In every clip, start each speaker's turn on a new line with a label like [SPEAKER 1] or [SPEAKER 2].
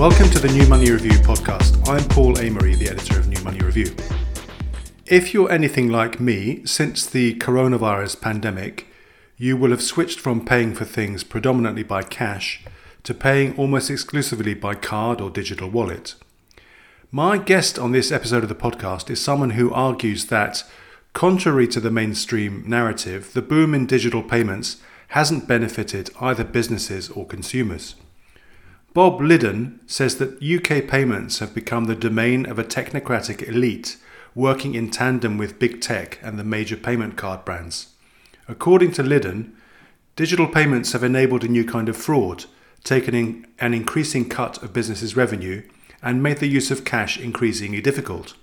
[SPEAKER 1] Welcome to the New Money Review podcast. I'm Paul Amery, the editor of New Money Review. If you're anything like me, since the coronavirus pandemic, you will have switched from paying for things predominantly by cash to paying almost exclusively by card or digital wallet. My guest on this episode of the podcast is someone who argues that, contrary to the mainstream narrative, the boom in digital payments hasn't benefited either businesses or consumers. Bob Lyddon says that UK payments have become the domain of a technocratic elite working in tandem with big tech and the major payment card brands. According to Lyddon, digital payments have enabled a new kind of fraud, taken an increasing cut of businesses' revenue, and made the use of cash increasingly difficult.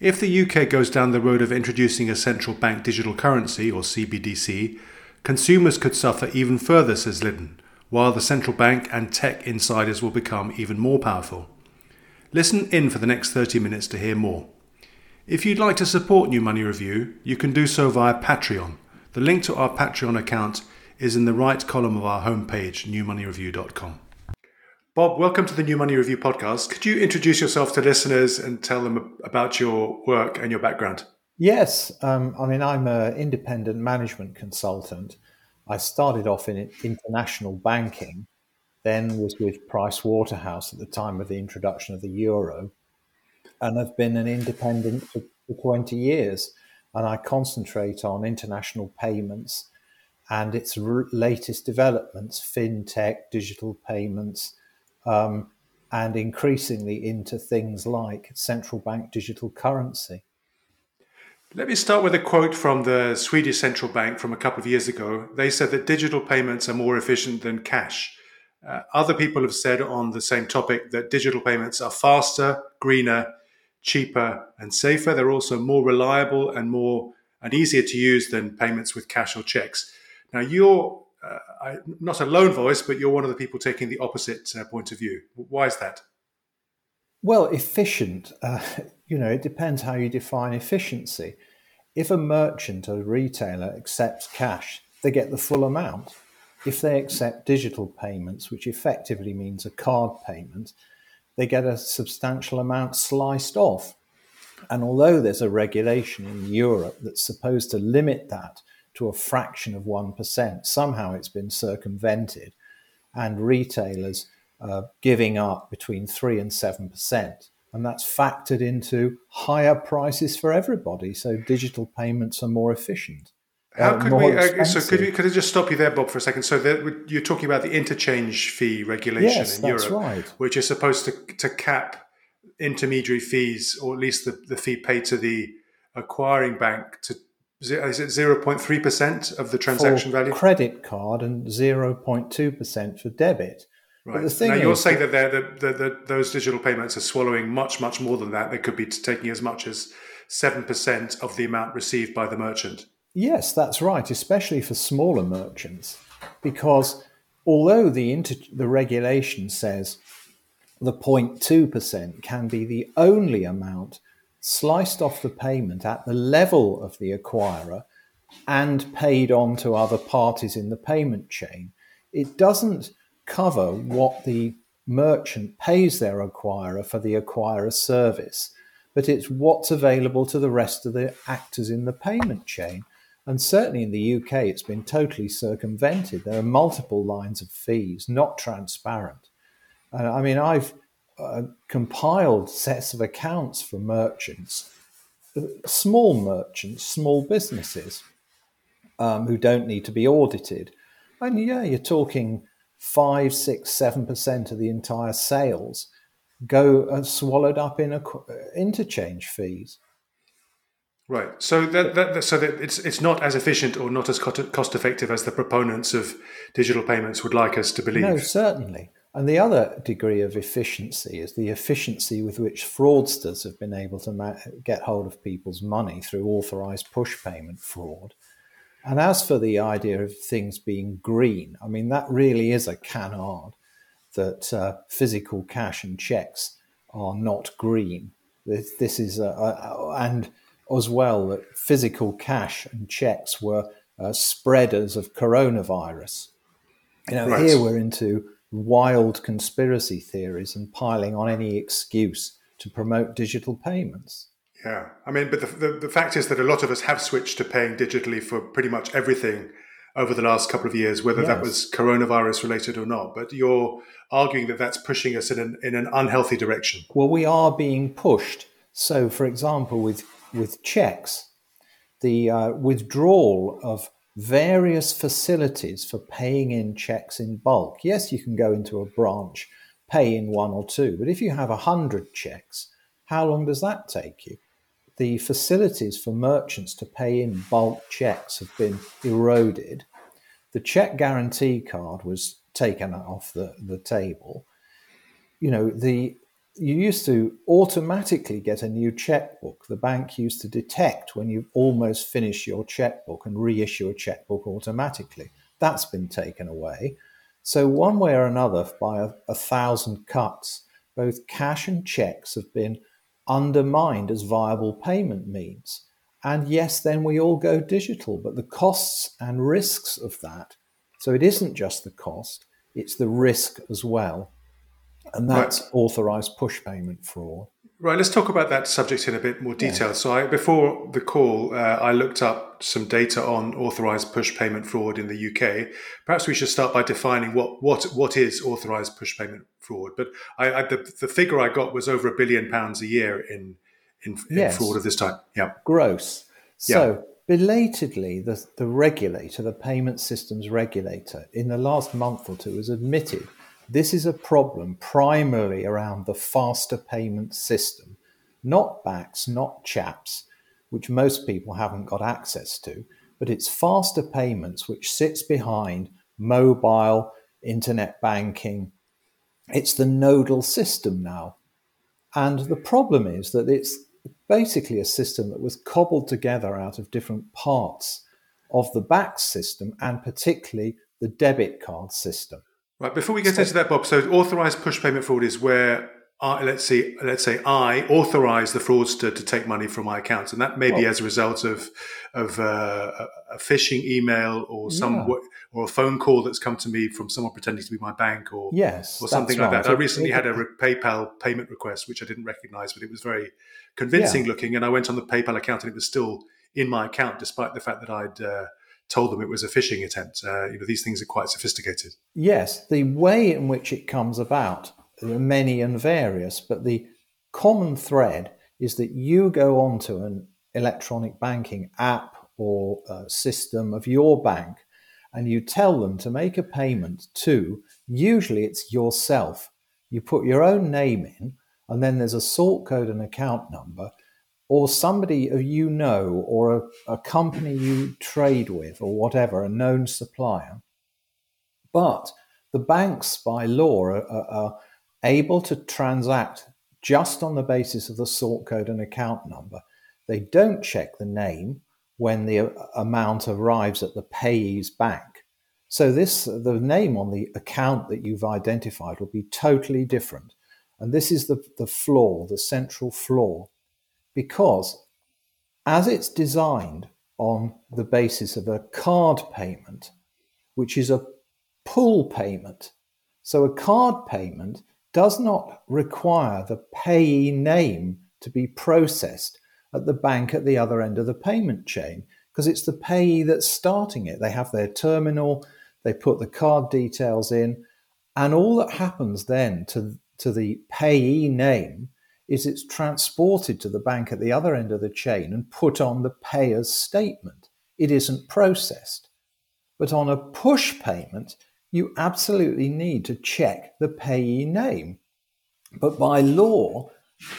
[SPEAKER 1] If the UK goes down the road of introducing a central bank digital currency, or CBDC, consumers could suffer even further, says Lyddon, while the central bank and tech insiders will become even more powerful. Listen in for the next 30 minutes to hear more. If you'd like to support New Money Review, you can do so via Patreon. The link to our Patreon account is in the right column of our homepage, newmoneyreview.com. Bob, welcome to the New Money Review podcast. Could you introduce yourself to listeners and tell them about your work and your background?
[SPEAKER 2] Yes, um, I mean, I'm an independent management consultant. I started off in international banking, then was with Price Waterhouse at the time of the introduction of the euro, and I've been an independent for, for 20 years. And I concentrate on international payments and its r- latest developments, fintech, digital payments, um, and increasingly into things like central bank digital currency.
[SPEAKER 1] Let me start with a quote from the Swedish central bank from a couple of years ago. They said that digital payments are more efficient than cash. Uh, other people have said on the same topic that digital payments are faster, greener, cheaper and safer. They're also more reliable and more and easier to use than payments with cash or checks. Now, you're uh, not a lone voice, but you're one of the people taking the opposite uh, point of view. Why is that?
[SPEAKER 2] Well, efficient, uh, you know, it depends how you define efficiency. If a merchant or retailer accepts cash, they get the full amount. If they accept digital payments, which effectively means a card payment, they get a substantial amount sliced off. And although there's a regulation in Europe that's supposed to limit that to a fraction of 1%, somehow it's been circumvented, and retailers are giving up between 3 and 7%. And that's factored into higher prices for everybody. So digital payments are more efficient.
[SPEAKER 1] How uh, could we? Uh, so could, you, could I just stop you there, Bob, for a second? So that, you're talking about the interchange fee regulation
[SPEAKER 2] yes,
[SPEAKER 1] in Europe,
[SPEAKER 2] right.
[SPEAKER 1] which is supposed to to cap intermediary fees, or at least the, the fee paid to the acquiring bank to is it zero point three percent of the transaction
[SPEAKER 2] for
[SPEAKER 1] value?
[SPEAKER 2] Credit card and zero point two percent for debit.
[SPEAKER 1] Right. But the thing now you're saying that, that, that, that those digital payments are swallowing much, much more than that. They could be taking as much as seven percent of the amount received by the merchant.
[SPEAKER 2] Yes, that's right, especially for smaller merchants, because although the inter- the regulation says the 0.2% can be the only amount sliced off the payment at the level of the acquirer and paid on to other parties in the payment chain, it doesn't cover what the merchant pays their acquirer for the acquirer service, but it's what's available to the rest of the actors in the payment chain. And certainly in the UK, it's been totally circumvented. There are multiple lines of fees, not transparent. And I mean, I've uh, compiled sets of accounts for merchants, small merchants, small businesses um, who don't need to be audited. And yeah, you're talking five, six, seven percent of the entire sales go uh, swallowed up in a, uh, interchange fees.
[SPEAKER 1] Right. So that, that so that it's it's not as efficient or not as cost effective as the proponents of digital payments would like us to believe.
[SPEAKER 2] No, certainly. And the other degree of efficiency is the efficiency with which fraudsters have been able to ma- get hold of people's money through authorized push payment fraud. And as for the idea of things being green, I mean, that really is a canard that uh, physical cash and checks are not green. This, this is, a, a, and as well that physical cash and checks were uh, spreaders of coronavirus. You know, right. here we're into wild conspiracy theories and piling on any excuse to promote digital payments.
[SPEAKER 1] Yeah, I mean, but the, the, the, fact is that a lot of us have switched to paying digitally for pretty much everything over the last couple of years, whether yes. that was coronavirus related or not. But you're arguing that that's pushing us in an, in an unhealthy direction.
[SPEAKER 2] Well, we are being pushed. So, for example, with, with checks, the uh, withdrawal of various facilities for paying in checks in bulk. Yes, you can go into a branch, pay in one or two, but if you have a hundred checks, how long does that take you? The facilities for merchants to pay in bulk checks have been eroded. The check guarantee card was taken off the, the table. You know, the you used to automatically get a new checkbook. The bank used to detect when you've almost finished your checkbook and reissue a checkbook automatically. That's been taken away. So, one way or another, by a, a thousand cuts, both cash and checks have been undermined as viable payment means. And yes, then we all go digital, but the costs and risks of that. So it isn't just the cost, it's the risk as well. And that's right. authorized push payment fraud.
[SPEAKER 1] Right, let's talk about that subject in a bit more detail. Yeah. So, I, before the call, uh, I looked up some data on authorized push payment fraud in the UK. Perhaps we should start by defining what what what is authorized push payment fraud. But I, I, the, the figure I got was over a billion pounds a year in in, in yes. fraud of this type. Yeah,
[SPEAKER 2] gross. So. Yeah. Belatedly, the, the regulator, the payment systems regulator, in the last month or two has admitted this is a problem primarily around the faster payment system, not BACS, not CHAPS, which most people haven't got access to, but it's faster payments which sits behind mobile, internet banking. It's the nodal system now. And the problem is that it's basically a system that was cobbled together out of different parts of the BACS system and particularly the debit card system.
[SPEAKER 1] Right. Before we get so, into that, Bob, so authorized push payment fraud is where I, let's see, let's say I authorize the fraudster to take money from my accounts, and that may well, be as a result of of uh, a phishing email or some yeah. or a phone call that's come to me from someone pretending to be my bank or
[SPEAKER 2] yes,
[SPEAKER 1] or something like right. that. I recently had a PayPal payment request which I didn't recognize, but it was very convincing yeah. looking, and I went on the PayPal account and it was still in my account despite the fact that I'd uh, told them it was a phishing attempt. Uh, you know, these things are quite sophisticated.
[SPEAKER 2] Yes, the way in which it comes about there are many and various, but the common thread is that you go onto an electronic banking app or system of your bank and you tell them to make a payment to, usually it's yourself. You put your own name in, and then there's a sort code and account number, or somebody you know or a, a, company you trade with or whatever, a known supplier. But the banks, by law, are, are, able to transact just on the basis of the sort code and account number. They don't check the name when the uh, amount arrives at the payee's bank. So this the name on the account that you've identified will be totally different. And this is the, the flaw, the central flaw because as it's designed on the basis of a card payment, which is a pull payment, so a card payment does not require the payee name to be processed at the bank at the other end of the payment chain because it's the payee that's starting it. They have their terminal, they put the card details in, and all that happens then to, to the payee name is it's transported to the bank at the other end of the chain and put on the payer's statement. It isn't processed. But on a push payment, you absolutely need to check the payee name. But by law,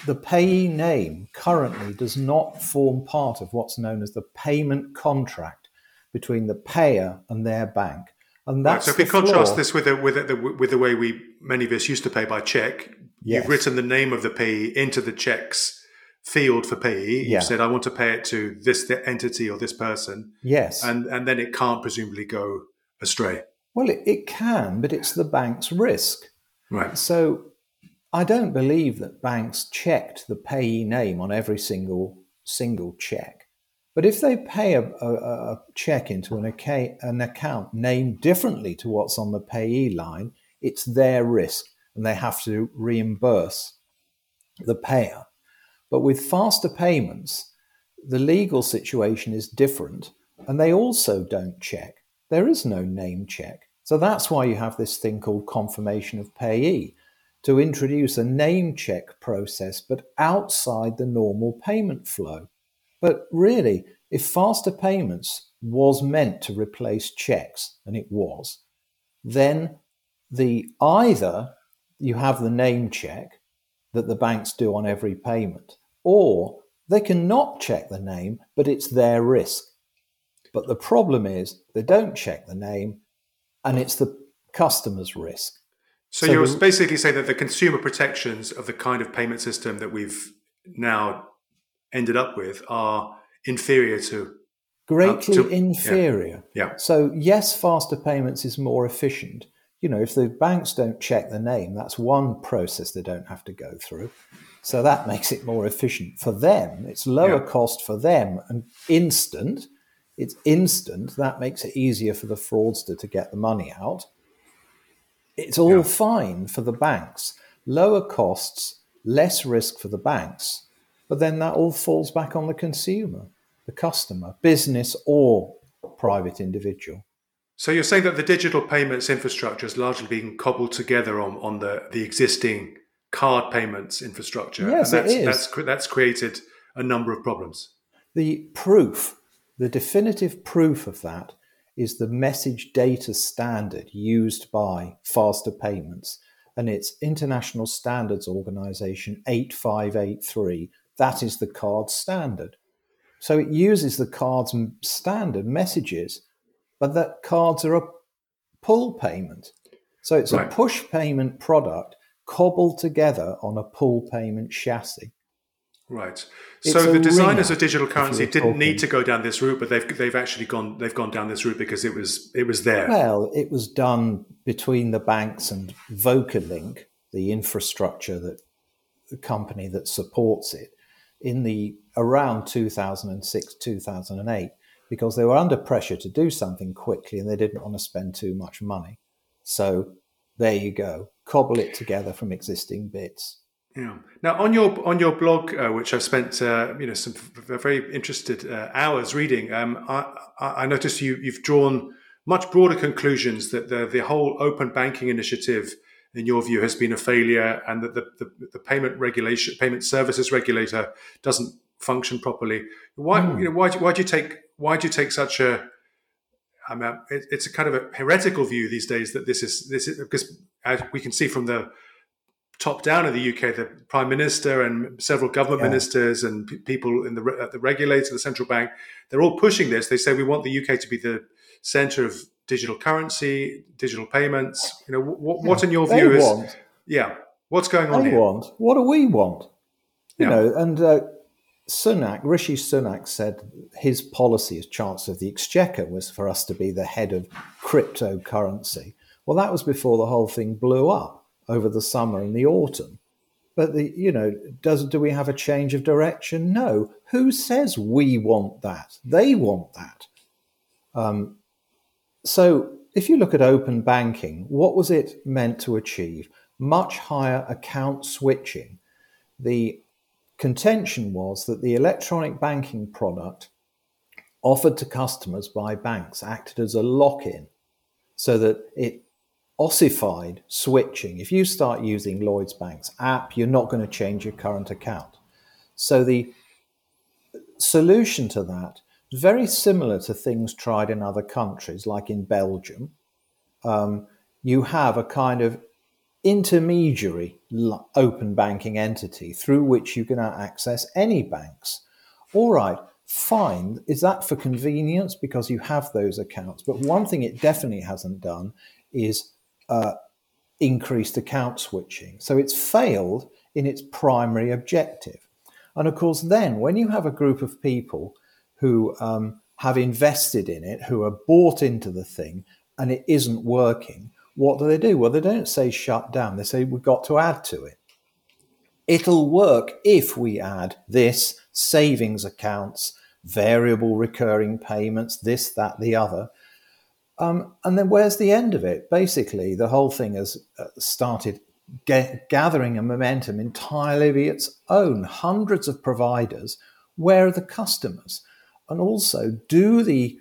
[SPEAKER 2] the payee name currently does not form part of what's known as the payment contract between the payer and their bank. And that's
[SPEAKER 1] right, so if we contrast this with the, with the, with the way we many of us used to pay by check, Yes. You've written the name of the payee into the checks field for payee. You've yeah. said, I want to pay it to this entity or this person.
[SPEAKER 2] Yes.
[SPEAKER 1] And, and then it can't presumably go astray.
[SPEAKER 2] Well, it, it can, but it's the bank's risk.
[SPEAKER 1] Right.
[SPEAKER 2] So I don't believe that banks checked the payee name on every single single check. But if they pay a, a, a check into an, an account named differently to what's on the payee line, it's their risk and they have to reimburse the payer. But with faster payments, the legal situation is different and they also don't check. There is no name check. So that's why you have this thing called confirmation of payee to introduce a name check process, but outside the normal payment flow. But really, if faster payments was meant to replace checks, and it was, then the either you have the name check that the banks do on every payment, or they can not check the name, but it's their risk. But the problem is they don't check the name and it's the customer's risk.
[SPEAKER 1] So, so you're the, basically saying that the consumer protections of the kind of payment system that we've now ended up with are inferior to
[SPEAKER 2] greatly uh, to, inferior.
[SPEAKER 1] Yeah, yeah.
[SPEAKER 2] So yes, faster payments is more efficient. You know, if the banks don't check the name, that's one process they don't have to go through. So that makes it more efficient for them. It's lower yeah. cost for them and instant. It's instant. That makes it easier for the fraudster to get the money out. It's all yeah. fine for the banks. Lower costs, less risk for the banks, but then that all falls back on the consumer, the customer, business or private individual.
[SPEAKER 1] So you're saying that the digital payments infrastructure is largely being cobbled together on, on the, the existing card payments infrastructure.
[SPEAKER 2] Yes,
[SPEAKER 1] and that's,
[SPEAKER 2] it is.
[SPEAKER 1] That's, that's created a number of problems.
[SPEAKER 2] The proof, the definitive proof of that is the message data standard used by Faster Payments and its International Standards Organization 8583. That is the card standard. So it uses the card's standard messages, but that cards are a pull payment. So it's right. a push payment product cobbled together on a pull payment chassis.
[SPEAKER 1] Right. So the designers of digital currency didn't need to go down this route, but they've they've actually gone they've gone down this route because it was it was there.
[SPEAKER 2] Well, it was done between the banks and Vocalink, the infrastructure that the company that supports it, in the around 2006 2008 because they were under pressure to do something quickly and they didn't want to spend too much money. So there you go, cobble it together from existing bits.
[SPEAKER 1] Yeah. Now, on your on your blog, uh, which I've spent uh, you know some very interested uh, hours reading, um, I, I noticed you you've drawn much broader conclusions that the the whole open banking initiative, in your view, has been a failure, and that the the, the payment regulation payment services regulator doesn't function properly. Why mm. you know why why do you take why do you take such a I mean, it, it's a kind of a heretical view these days that this is this is because as we can see from the top down in the UK, the prime minister and several government yeah. ministers and p- people in the the regulator, the central bank, they're all pushing this. They say we want the UK to be the center of digital currency, digital payments. You know, w- yeah. what in your view
[SPEAKER 2] they
[SPEAKER 1] is
[SPEAKER 2] want.
[SPEAKER 1] yeah, what's going on
[SPEAKER 2] they
[SPEAKER 1] here?
[SPEAKER 2] Want what do we want? You yeah. know, and uh, Sunak, Rishi Sunak said his policy as Chancellor of the Exchequer was for us to be the head of cryptocurrency. Well, that was before the whole thing blew up over the summer and the autumn. But the, you know, does do we have a change of direction? No. Who says we want that? They want that. Um, so if you look at open banking, what was it meant to achieve? Much higher account switching. The contention was that the electronic banking product offered to customers by banks acted as a lock in so that it ossified switching. If you start using Lloyds Bank's app, you're not going to change your current account. So the solution to that is very similar to things tried in other countries, like in Belgium. Um, you have a kind of intermediary open banking entity through which you can access any banks. All right, fine. Is that for convenience because you have those accounts? But one thing it definitely hasn't done is uh, increased account switching. So it's failed in its primary objective. And of course, then when you have a group of people who um, have invested in it, who are bought into the thing, and it isn't working, what do they do? Well, they don't say shut down, they say we've got to add to it. It'll work if we add this savings accounts, variable recurring payments, this, that, the other. Um, and then where's the end of it? Basically, the whole thing has uh, started gathering a momentum entirely of its own. Hundreds of providers. Where are the customers? And also, do the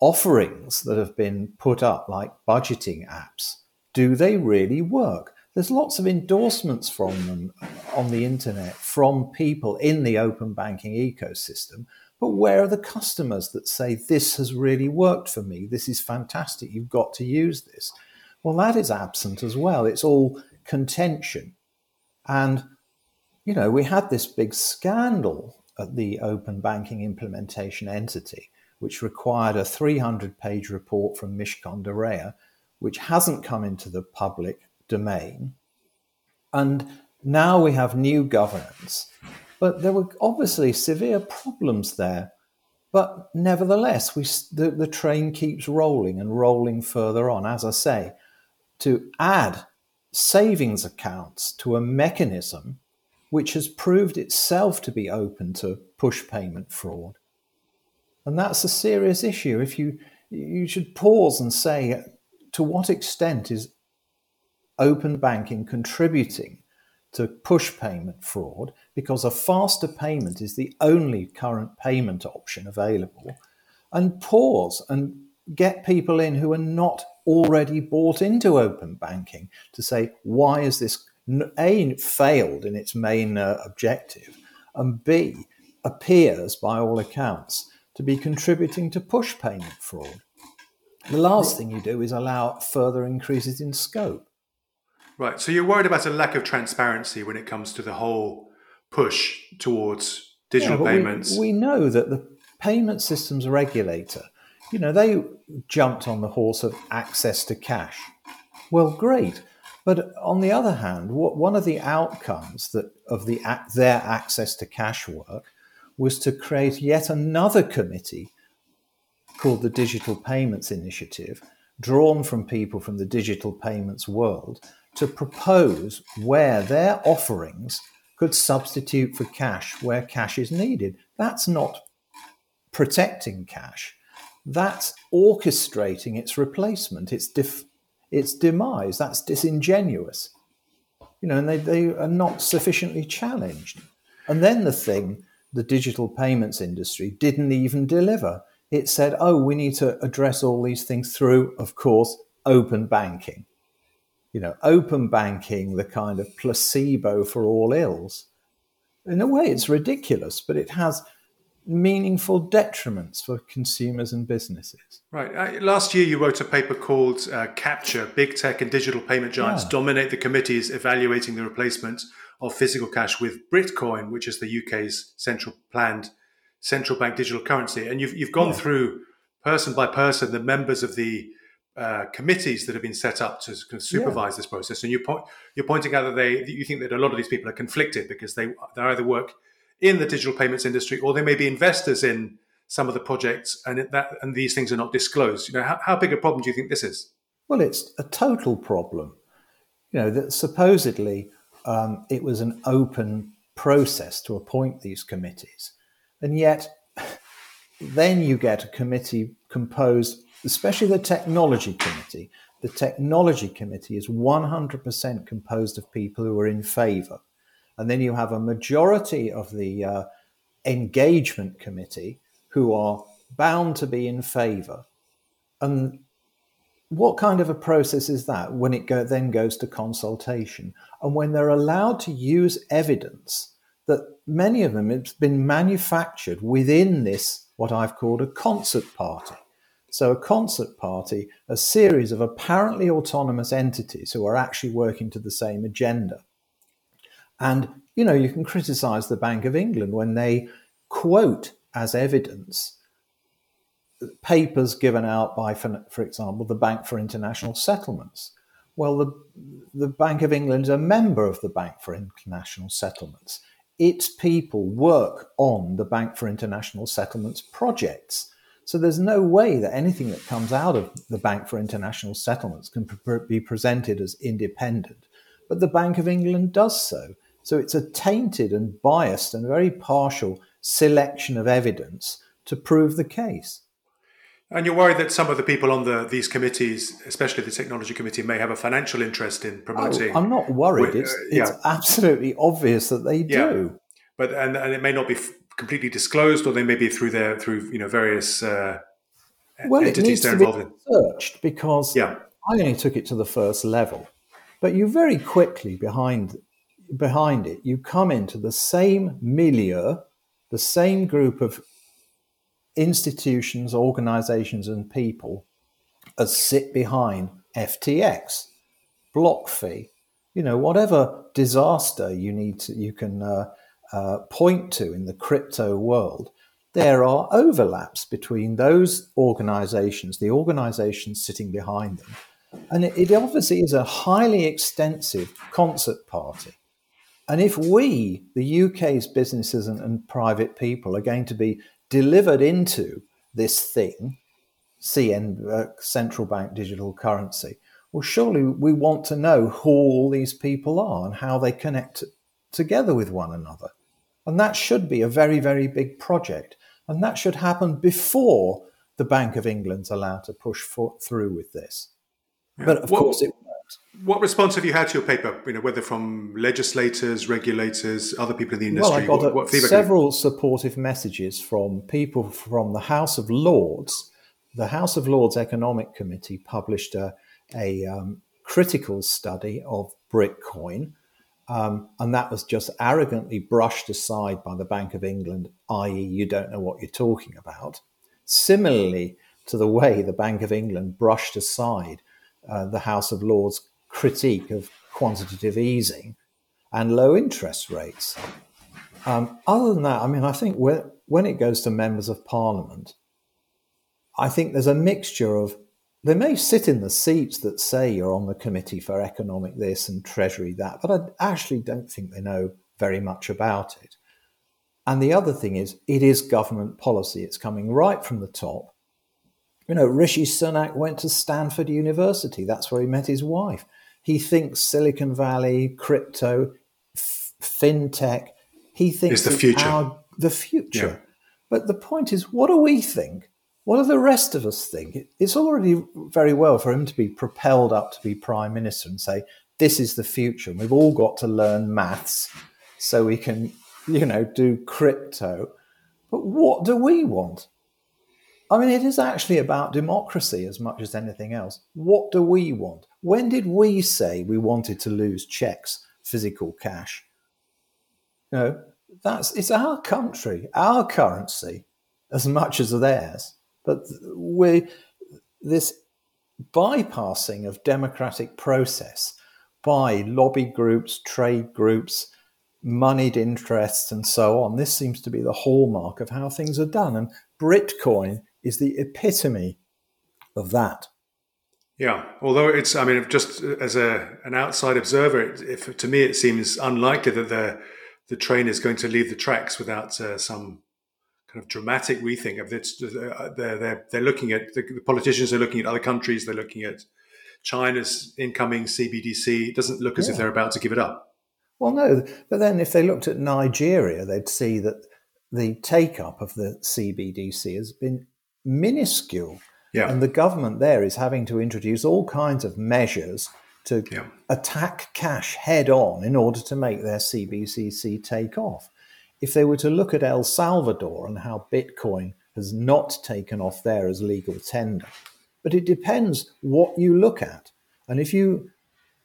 [SPEAKER 2] offerings that have been put up, like budgeting apps, do they really work? There's lots of endorsements from them on the internet from people in the open banking ecosystem. But where are the customers that say, this has really worked for me? This is fantastic. You've got to use this. Well, that is absent as well. It's all contention. And, you know, we had this big scandal at the open banking implementation entity, which required a 300 page report from Mishcon de Reya, which hasn't come into the public domain. And now we have new governance. But there were obviously severe problems there. But nevertheless, we, the, the train keeps rolling and rolling further on. As I say, to add savings accounts to a mechanism which has proved itself to be open to push payment fraud. And that's a serious issue. If you you should pause and say to what extent is open banking contributing to push payment fraud because a faster payment is the only current payment option available and pause and get people in who are not already bought into open banking to say, why is this A, failed in its main uh, objective, and B, appears by all accounts to be contributing to push payment fraud. The last thing you do is allow further increases in scope.
[SPEAKER 1] Right. So you're worried about a lack of transparency when it comes to the whole push towards digital yeah, payments.
[SPEAKER 2] We, we know that the payment systems regulator you know, they jumped on the horse of access to cash. Well, great. But on the other hand, what, one of the outcomes that of the their access to cash work was to create yet another committee called the Digital Payments Initiative, drawn from people from the digital payments world, to propose where their offerings could substitute for cash where cash is needed. That's not protecting cash that's orchestrating its replacement, its def- its demise. That's disingenuous. You know, and they, they are not sufficiently challenged. And then the thing, the digital payments industry didn't even deliver. It said, oh, we need to address all these things through, of course, open banking. You know, open banking, the kind of placebo for all ills. In a way, it's ridiculous, but it has meaningful detriments for consumers and businesses.
[SPEAKER 1] Right. Uh, last year, you wrote a paper called uh, Capture Big Tech and Digital Payment Giants yeah. Dominate the Committees Evaluating the Replacement of Physical Cash with Britcoin, which is the UK's central planned central bank digital currency. And you've, you've gone yeah. through person by person the members of the uh, committees that have been set up to supervise yeah. this process. And you po- you're pointing out that they you think that a lot of these people are conflicted because they they either work in the digital payments industry, or they may be investors in some of the projects, and that and these things are not disclosed. You know, how, how big a problem do you think this is?
[SPEAKER 2] Well, it's a total problem. You know that supposedly um, it was an open process to appoint these committees, and yet then you get a committee composed, especially the technology committee. The technology committee is 100% composed of people who are in favour and then you have a majority of the uh, engagement committee who are bound to be in favor. And what kind of a process is that when it go, then goes to consultation and when they're allowed to use evidence that many of them it's been manufactured within this what I've called a concert party. So a concert party, a series of apparently autonomous entities who are actually working to the same agenda. And, you know, you can criticize the Bank of England when they quote as evidence papers given out by, for, for example, the Bank for International Settlements. Well, the, the Bank of England is a member of the Bank for International Settlements. Its people work on the Bank for International Settlements projects. So there's no way that anything that comes out of the Bank for International Settlements can be presented as independent. But the Bank of England does so. So it's a tainted and biased and very partial selection of evidence to prove the case.
[SPEAKER 1] And you're worried that some of the people on the these committees, especially the technology committee, may have a financial interest in promoting.
[SPEAKER 2] Oh, I'm not worried. With, uh, it's, yeah. it's absolutely obvious that they do.
[SPEAKER 1] Yeah. But and, and it may not be f- completely disclosed, or they may be through their through you know various uh,
[SPEAKER 2] well, entities they're involved in. Searched because yeah. I only took it to the first level, but you very quickly behind behind it you come into the same milieu, the same group of institutions, organizations, and people as sit behind FTX, BlockFi, you know, whatever disaster you need to, you can uh, uh, point to in the crypto world, there are overlaps between those organizations, the organizations sitting behind them. And it, it obviously is a highly extensive concert party. And if we, the UK's businesses and, and private people, are going to be delivered into this thing, CN, uh, central bank digital currency, well, surely we want to know who all these people are and how they connect together with one another. And that should be a very, very big project. And that should happen before the Bank of England's allowed to push for, through with this. Yeah. But of what, course, it
[SPEAKER 1] what response have you had to your paper? You know, whether from legislators, regulators, other people in the industry.
[SPEAKER 2] Well, I got what, what several supportive messages from people from the House of Lords. The House of Lords Economic Committee published a, a um, critical study of Britcoin, um, and that was just arrogantly brushed aside by the Bank of England, i.e., you don't know what you're talking about. Similarly to the way the Bank of England brushed aside uh, the House of Lords critique of quantitative easing and low interest rates. Um, other than that, I mean, I think when, when it goes to members of parliament, I think there's a mixture of they may sit in the seats that say you're on the committee for economic this and treasury that, but I actually don't think they know very much about it. And the other thing is, it is government policy. It's coming right from the top. You know, Rishi Sunak went to Stanford University. That's where he met his wife. He thinks Silicon Valley, crypto, f- fintech, he thinks
[SPEAKER 1] the future. Our,
[SPEAKER 2] the future. Yeah. But the point is, what do we think? What do the rest of us think? It's already very well for him to be propelled up to be prime minister and say, this is the future. And we've all got to learn maths so we can, you know, do crypto. But what do we want? I mean, it is actually about democracy as much as anything else. What do we want? When did we say we wanted to lose checks, physical cash? You know, that's it's our country, our currency, as much as theirs. But we this bypassing of democratic process by lobby groups, trade groups, moneyed interests, and so on. This seems to be the hallmark of how things are done. And Britcoin is the epitome of that.
[SPEAKER 1] Yeah, although it's, I mean, just as a an outside observer, if to me it seems unlikely that the the train is going to leave the tracks without uh, some kind of dramatic rethink of it. Uh, they're, they're, they're looking at the, the, politicians are looking at other countries. They're looking at China's incoming CBDC. It doesn't look as yeah. if they're about to give it up.
[SPEAKER 2] Well, no, but then if they looked at Nigeria, they'd see that the take up of the CBDC has been minuscule. Yeah. And the government there is having to introduce all kinds of measures to yeah. attack cash head on in order to make their CBDC take off. If they were to look at El Salvador and how Bitcoin has not taken off there as legal tender, but it depends what you look at. And if you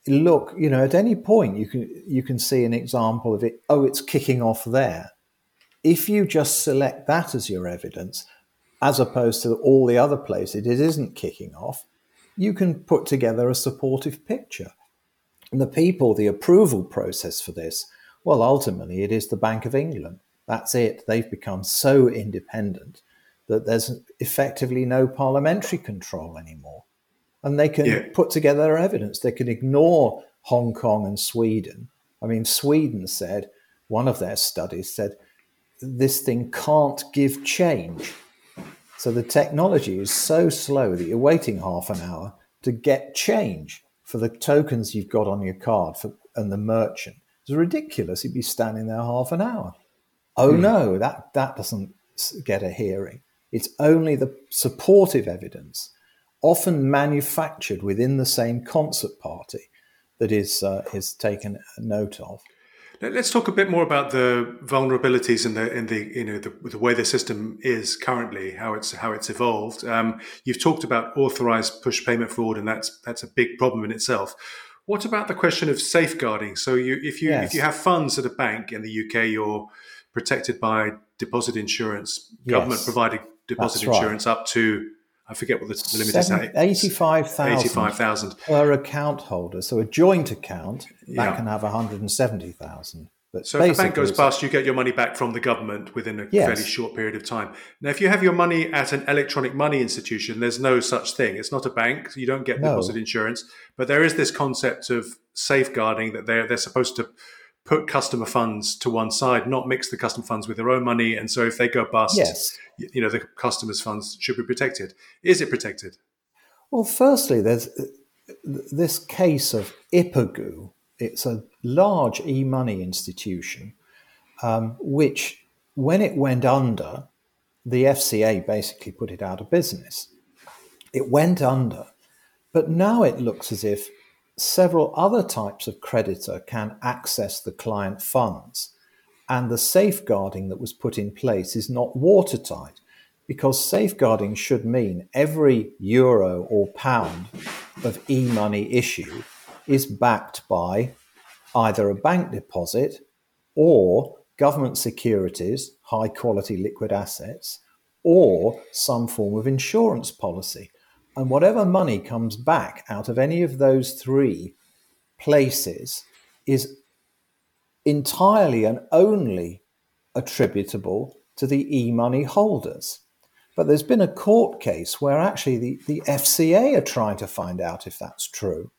[SPEAKER 2] look, you know, at any point you can you can see an example of it, oh, it's kicking off there. If you just select that as your evidence, as opposed to all the other places it isn't kicking off, you can put together a supportive picture. And the people, the approval process for this, well, ultimately it is the Bank of England. That's it. They've become so independent that there's effectively no parliamentary control anymore. And they can yeah. put together their evidence. They can ignore Hong Kong and Sweden. I mean, Sweden said, one of their studies said, this thing can't give change. So the technology is so slow that you're waiting half an hour to get change for the tokens you've got on your card for, and the merchant. It's ridiculous. You'd be standing there half an hour. Oh mm. no, that that doesn't get a hearing. It's only the supportive evidence, often manufactured within the same concert party, that is uh, is taken note of.
[SPEAKER 1] Let's talk a bit more about the vulnerabilities in the in the you know the, the way the system is currently, how it's how it's evolved. Um, you've talked about authorized push payment fraud, and that's that's a big problem in itself. What about the question of safeguarding? So, you if you yes. if you have funds at a bank in the UK, you're protected by deposit insurance, government yes. provided deposit that's insurance right. up to I forget what the, the limit Seven, is.
[SPEAKER 2] Eighty-five thousand. Eighty-five thousand per account holder. So a joint account that yeah. can have one hundred and seventy thousand.
[SPEAKER 1] But so if the bank goes bust, you get your money back from the government within a yes. fairly short period of time. Now, if you have your money at an electronic money institution, there's no such thing. It's not a bank, so you don't get no. deposit insurance. But there is this concept of safeguarding that they're they're supposed to put customer funds to one side, not mix the customer funds with their own money. And so if they go bust,
[SPEAKER 2] yes.
[SPEAKER 1] you know, the customer's funds should be protected. Is it protected?
[SPEAKER 2] Well, firstly, there's this case of Ipagoo. It's a large e-money institution, um, which when it went under, the FCA basically put it out of business. It went under, but now it looks as if several other types of creditor can access the client funds. And the safeguarding that was put in place is not watertight because safeguarding should mean every euro or pound of e money issue is backed by either a bank deposit or government securities, high quality liquid assets, or some form of insurance policy. And whatever money comes back out of any of those three places is entirely and only attributable to the e money holders. But there's been a court case where actually the, the FCA are trying to find out if that's true.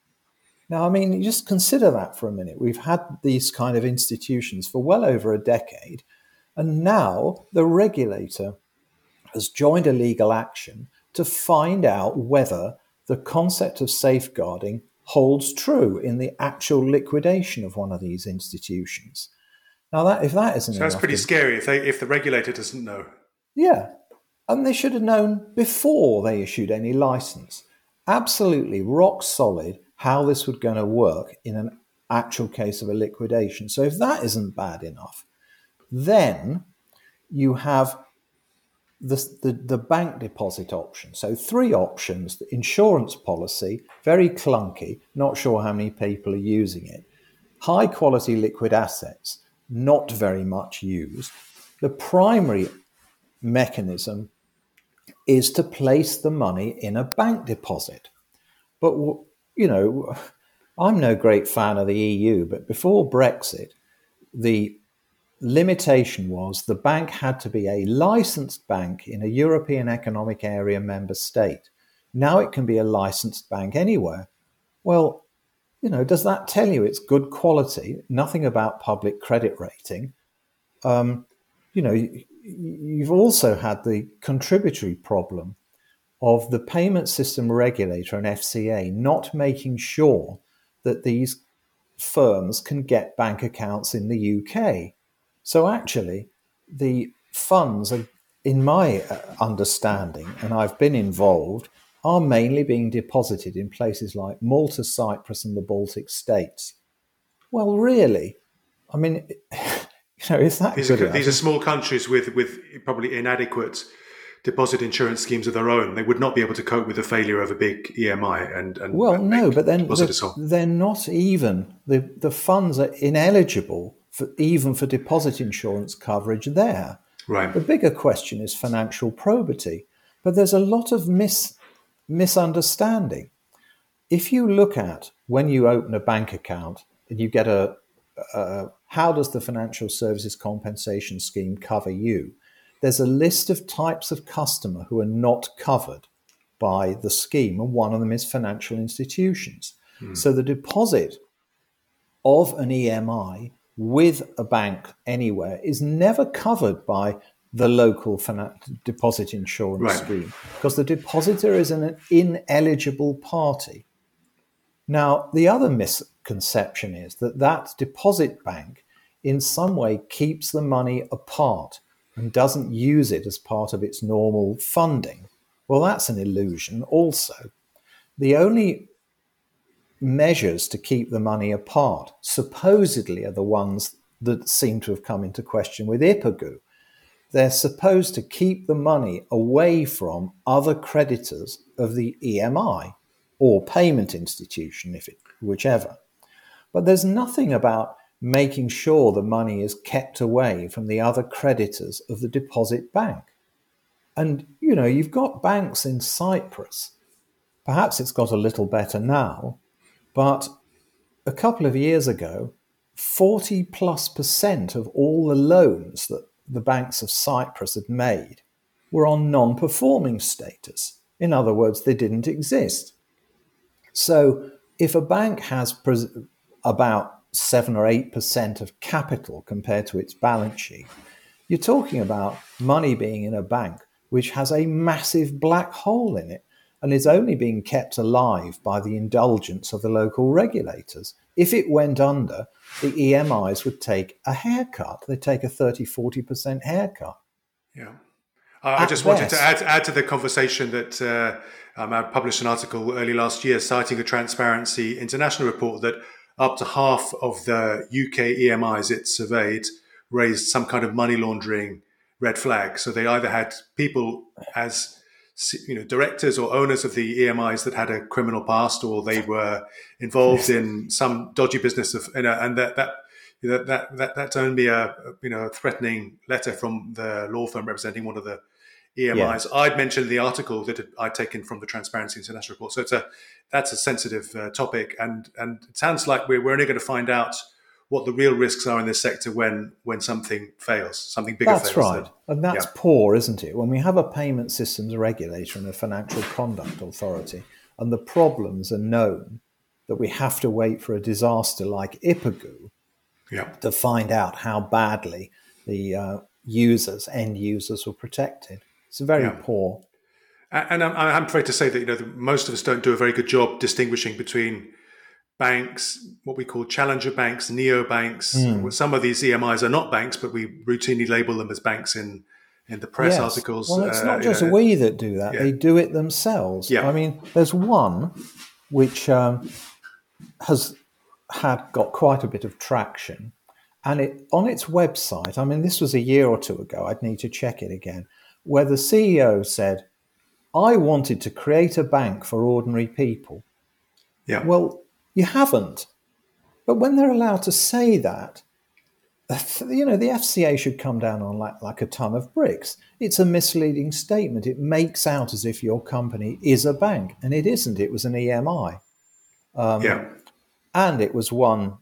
[SPEAKER 2] Now, I mean, just consider that for a minute. We've had these kind of institutions for well over a decade, and now the regulator has joined a legal action to find out whether the concept of safeguarding holds true in the actual liquidation of one of these institutions. Now, that if that isn't,
[SPEAKER 1] so that's pretty scary. If they if the regulator doesn't know,
[SPEAKER 2] yeah, and they should have known before they issued any license. Absolutely rock solid how this would going to work in an actual case of a liquidation. So if that isn't bad enough, then you have the, the, the, bank deposit option. So, three options the insurance policy, very clunky, not sure how many people are using it. High quality liquid assets, not very much used. The primary mechanism is to place the money in a bank deposit. But, you know, I'm no great fan of the EU, but before Brexit, the limitation was the bank had to be a licensed bank in a European Economic Area member state. Now it can be a licensed bank anywhere. Well, you know, does that tell you it's good quality? Nothing about public credit rating. Um, you know, you've also had the contributory problem of the payment system regulator and FCA not making sure that these firms can get bank accounts in the UK. So actually, the funds are, in my uh, understanding, and I've been involved, are mainly being deposited in places like Malta, Cyprus, and the Baltic states. Well, really, I mean, you know, is that
[SPEAKER 1] these, are, these are small countries with with probably inadequate deposit insurance schemes of their own. They would not be able to cope with the failure of a big EMI. And, and
[SPEAKER 2] well, and no, but then the, they're not even the the funds are ineligible for, even for deposit insurance coverage there.
[SPEAKER 1] Right.
[SPEAKER 2] The bigger question is financial probity, but there's a lot of mis, misunderstanding. If you look at when you open a bank account and you get a, a how does the financial services compensation scheme cover you? There's a list of types of customer who are not covered by the scheme, and one of them is financial institutions. Hmm. So the deposit of an EMI with a bank anywhere is never covered by the local deposit insurance right. scheme because the depositor is an ineligible party. Now, the other misconception is that that deposit bank in some way keeps the money apart and doesn't use it as part of its normal funding. Well, that's an illusion also. The only measures to keep the money apart supposedly are the ones that seem to have come into question with Ipagoo. They're supposed to keep the money away from other creditors of the EMI or payment institution, if it, whichever. But there's nothing about making sure the money is kept away from the other creditors of the deposit bank. And, you know, you've got banks in Cyprus. Perhaps it's got a little better now, but a couple of years ago, 40 plus percent of all the loans that the banks of Cyprus had made were on non performing status. In other words, they didn't exist. So if a bank has pres- about 7 or 8% of capital compared to its balance sheet, you're talking about money being in a bank which has a massive black hole in it and is only being kept alive by the indulgence of the local regulators. If it went under, the EMIs would take a haircut. They take a 30, 40% haircut.
[SPEAKER 1] Yeah. Uh, I just best. wanted to add, add to the conversation that uh, um, I published an article early last year citing a Transparency International report that up to half of the UK EMIs it surveyed raised some kind of money laundering red flag. So they either had people as you know directors or owners of the EMIs that had a criminal past, or they were involved in some dodgy business of you know, and that that that that, that that's only a you know a threatening letter from the law firm representing one of the EMIs. Yeah. I'd mentioned the article that I'd taken from the Transparency International report. So it's a that's a sensitive uh, topic, and and it sounds like we're, we're only going to find out what the real risks are in this sector when when something fails, something bigger
[SPEAKER 2] that's
[SPEAKER 1] fails.
[SPEAKER 2] right. And that's yeah. poor, isn't it? When we have a payment systems regulator and a financial conduct authority, and the problems are known, that we have to wait for a disaster like Ipagoo
[SPEAKER 1] yeah.
[SPEAKER 2] to find out how badly the uh, users, end users, were protected. It's very yeah. poor.
[SPEAKER 1] And I'm, I'm afraid to say that you know most of us don't do a very good job distinguishing between banks, what we call challenger banks, neo banks. Mm. Some of these EMIs are not banks, but we routinely label them as banks in in the press
[SPEAKER 2] yes.
[SPEAKER 1] articles.
[SPEAKER 2] Well, it's uh, not just know. we that do that; yeah. they do it themselves.
[SPEAKER 1] Yeah.
[SPEAKER 2] I mean, there's one which um, has had got quite a bit of traction, and it on its website. I mean, this was a year or two ago. I'd need to check it again, where the CEO said, "I wanted to create a bank for ordinary people."
[SPEAKER 1] Yeah.
[SPEAKER 2] Well, you haven't. But when they're allowed to say that, you know, the FCA should come down on like, like a ton of bricks. It's a misleading statement. It makes out as if your company is a bank, and it isn't. It was an EMI.
[SPEAKER 1] Um, yeah.
[SPEAKER 2] And it was one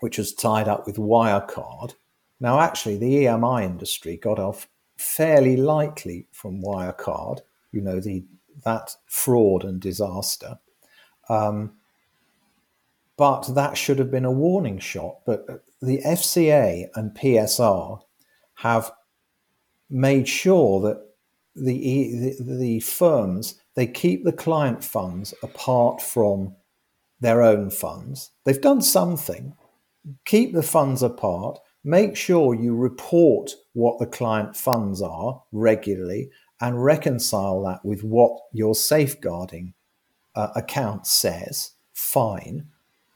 [SPEAKER 2] which was tied up with Wirecard. Now, actually, the EMI industry got off fairly lightly from Wirecard, you know, the that fraud and disaster. Um, but that should have been a warning shot. But the FCA and PSR have made sure that the, the, the firms they keep the client funds apart from their own funds. They've done something. Keep the funds apart. Make sure you report what the client funds are regularly and reconcile that with what your safeguarding uh, account says. Fine.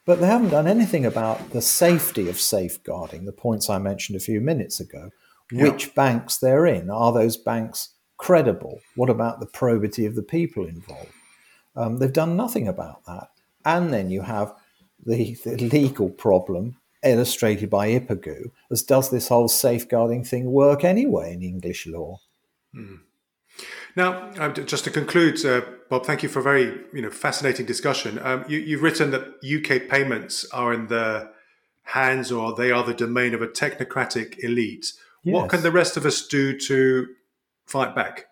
[SPEAKER 2] But they haven't done anything about the safety of safeguarding, the points I mentioned a few minutes ago. Which banks they're in. Are those banks credible? What about the probity of the people involved? Um, they've done nothing about that. And then you have the, the legal problem illustrated by Ipagoo as does this whole safeguarding thing work anyway in English law?
[SPEAKER 1] Mm. Now, um, just to conclude, uh, Bob, thank you for a very you know fascinating discussion. Um, you, have written that UK payments are in the hands or they are the domain of a technocratic elite. Yes. What can the rest of us do to fight back?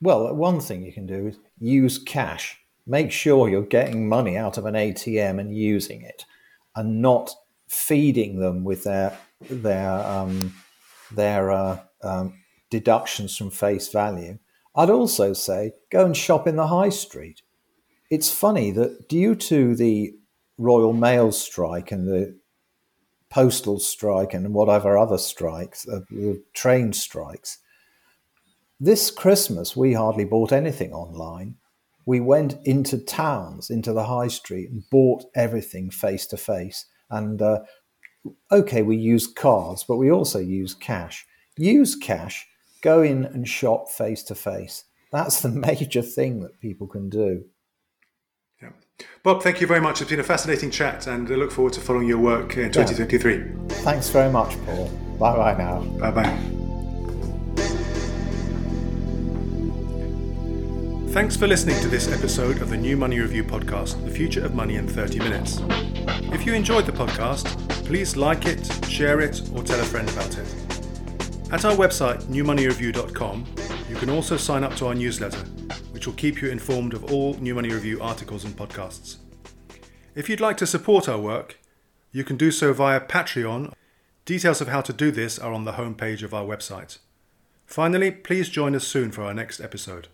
[SPEAKER 2] Well, one thing you can do is use cash. Make sure you're getting money out of an ATM and using it, and not feeding them with their their um, their uh, um, deductions from face value. I'd also say go and shop in the high street. It's funny that due to the Royal Mail strike and the postal strike and whatever other strikes, uh, train strikes. This Christmas, we hardly bought anything online. We went into towns, into the high street, and bought everything face to face. And uh, okay, we used cards, but we also used cash. Use cash, go in and shop face to face. That's the major thing that people can do.
[SPEAKER 1] Yeah. Bob, thank you very much. It's been a fascinating chat, and I look forward to following your work in 2023. Yeah.
[SPEAKER 2] Thanks very much, Paul. Bye bye now.
[SPEAKER 1] Bye bye. Thanks for listening to this episode of the New Money Review podcast, The Future of Money in 30 Minutes. If you enjoyed the podcast, please like it, share it, or tell a friend about it. At our website, newmoneyreview.com, you can also sign up to our newsletter, which will keep you informed of all New Money Review articles and podcasts. If you'd like to support our work, you can do so via Patreon. Details of how to do this are on the homepage of our website. Finally, please join us soon for our next episode.